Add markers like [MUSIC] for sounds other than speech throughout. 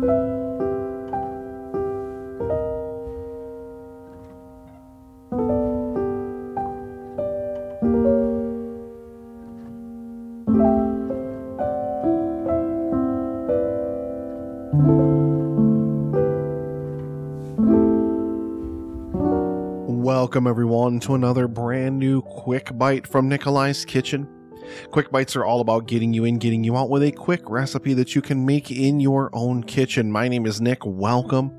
Welcome, everyone, to another brand new Quick Bite from Nikolai's Kitchen. Quick Bites are all about getting you in, getting you out with a quick recipe that you can make in your own kitchen. My name is Nick. Welcome.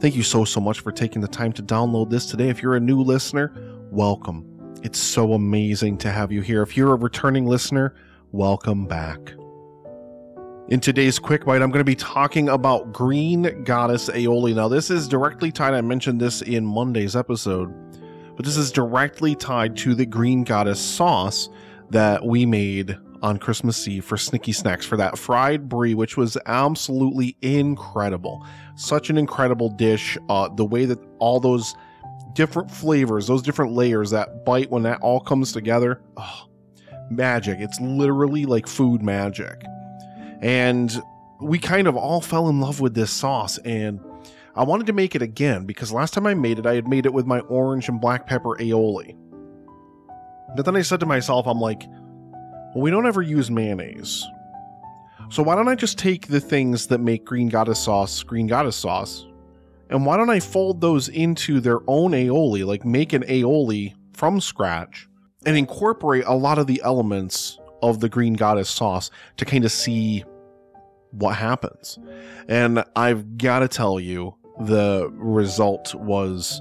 Thank you so, so much for taking the time to download this today. If you're a new listener, welcome. It's so amazing to have you here. If you're a returning listener, welcome back. In today's quick bite, I'm going to be talking about green goddess aioli. Now, this is directly tied, I mentioned this in Monday's episode, but this is directly tied to the green goddess sauce that we made on Christmas Eve for Snicky Snacks for that fried brie, which was absolutely incredible. Such an incredible dish. Uh, the way that all those different flavors, those different layers, that bite when that all comes together, oh, magic. It's literally like food magic. And we kind of all fell in love with this sauce and I wanted to make it again because last time I made it, I had made it with my orange and black pepper aioli. But then I said to myself, I'm like, well, we don't ever use mayonnaise. So why don't I just take the things that make green goddess sauce green goddess sauce, and why don't I fold those into their own aioli, like make an aioli from scratch, and incorporate a lot of the elements of the green goddess sauce to kind of see what happens. And I've got to tell you, the result was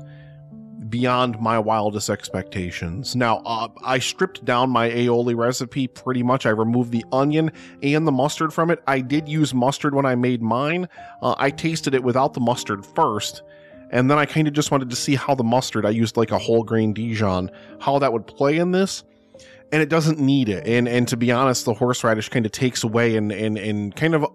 beyond my wildest expectations. Now, uh, I stripped down my aioli recipe pretty much. I removed the onion and the mustard from it. I did use mustard when I made mine. Uh, I tasted it without the mustard first. And then I kind of just wanted to see how the mustard, I used like a whole grain Dijon, how that would play in this and it doesn't need it. And and to be honest, the horseradish kind of takes away and and and kind of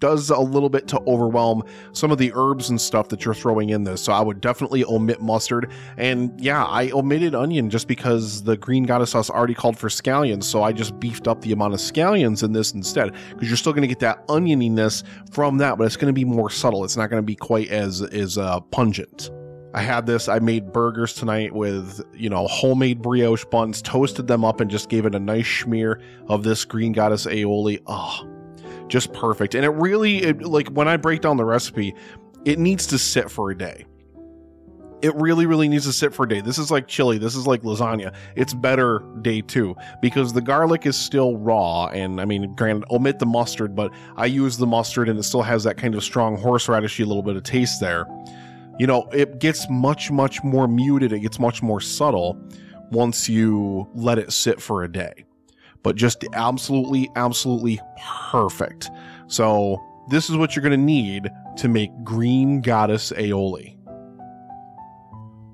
does a little bit to overwhelm some of the herbs and stuff that you're throwing in this. So I would definitely omit mustard. And yeah, I omitted onion just because the green goddess sauce already called for scallions. So I just beefed up the amount of scallions in this instead because you're still going to get that onioniness from that, but it's going to be more subtle. It's not going to be quite as as uh, pungent. I had this. I made burgers tonight with, you know, homemade brioche buns, toasted them up, and just gave it a nice smear of this green goddess aioli. Oh, just perfect. And it really, it, like, when I break down the recipe, it needs to sit for a day. It really, really needs to sit for a day. This is like chili. This is like lasagna. It's better day two because the garlic is still raw. And I mean, granted, omit the mustard, but I use the mustard and it still has that kind of strong horseradishy little bit of taste there you know, it gets much, much more muted. It gets much more subtle once you let it sit for a day. But just absolutely, absolutely perfect. So, this is what you're going to need to make green goddess aioli.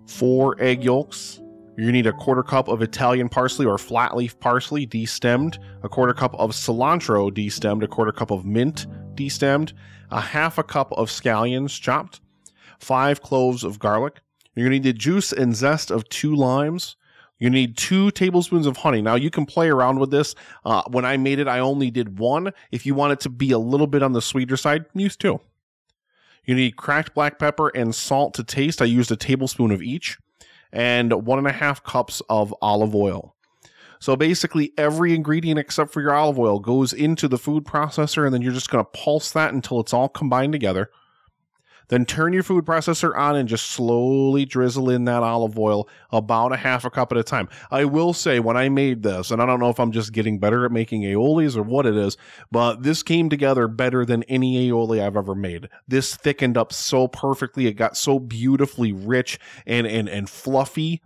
Four egg yolks. To need a quarter cup of Italian parsley or flat leaf parsley destemmed, a quarter cup of cilantro destemmed, a quarter cup of mint destemmed, a half a cup of scallions chopped, five cloves of garlic. You're going to need the juice and zest of two limes. You need two tablespoons of honey. Now you can play around with this. Uh, when I made it, I only did one. If you want it to be a little bit on the sweeter side, use two. You need cracked black pepper and salt to taste. I used a tablespoon of each, and one and a half cups of olive oil. So basically, every ingredient except for your olive oil goes into the food processor, and then you're just going to pulse that until it's all combined together. Then turn your food processor on and just slowly drizzle in that olive oil about a half a cup at a time. I will say when I made this, and I don't know if I'm just getting better at making aiolis or what it is, but this came together better than any aioli I've ever made. This thickened up so perfectly. It got so beautifully rich and, and, and fluffy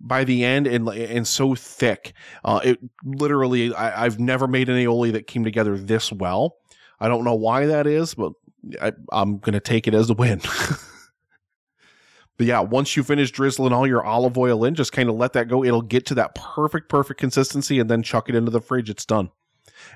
by the end and and so thick. Uh, it literally, I, have never made an aioli that came together this well. I don't know why that is, but I, I'm going to take it as a win. [LAUGHS] but yeah, once you finish drizzling all your olive oil in, just kind of let that go. It'll get to that perfect, perfect consistency and then chuck it into the fridge. It's done.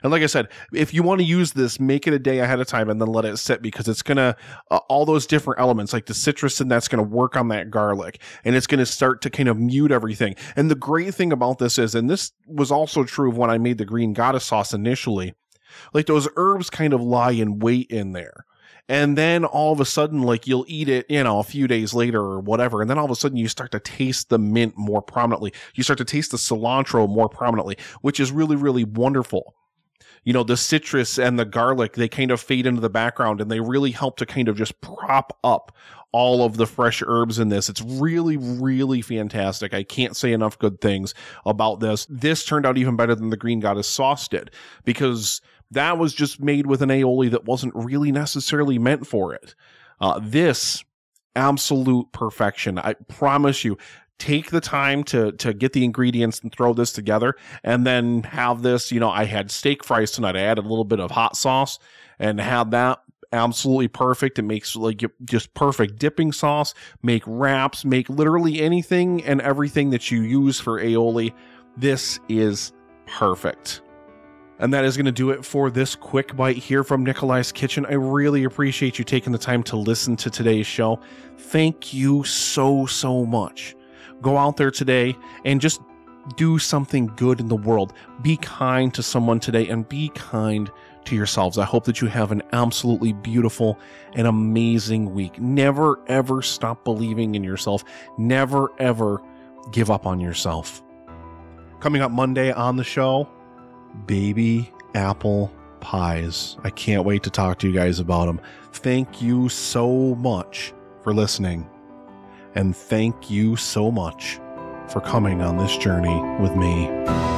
And like I said, if you want to use this, make it a day ahead of time and then let it sit because it's going to, uh, all those different elements like the citrus and that's going to work on that garlic and it's going to start to kind of mute everything. And the great thing about this is, and this was also true of when I made the green goddess sauce initially, like those herbs kind of lie in wait in there and then all of a sudden like you'll eat it you know a few days later or whatever and then all of a sudden you start to taste the mint more prominently. You start to taste the cilantro more prominently which is really really wonderful. You know the citrus and the garlic they kind of fade into the background and they really help to kind of just prop up all of the fresh herbs in this. It's really really fantastic. I can't say enough good things about this. This turned out even better than the green goddess sauce did because that was just made with an aioli that wasn't really necessarily meant for it. Uh, this absolute perfection. I promise you take the time to to get the ingredients and throw this together and then have this you know i had steak fries tonight. I added a little bit of hot sauce and had that absolutely perfect. It makes like just perfect dipping sauce make wraps make literally anything and everything that you use for aioli. This is perfect and that is going to do it for this quick bite here from Nikolai's Kitchen. I really appreciate you taking the time to listen to today's show. Thank you so, so much go out there today and just do something good in the world. Be kind to someone today and be kind to yourselves. I hope that you have an absolutely beautiful and amazing week. Never ever stop believing in yourself. Never ever give up on yourself. Coming up Monday on the show, baby apple pies. I can't wait to talk to you guys about them. Thank you so much for listening and thank you so much for coming on this journey with me.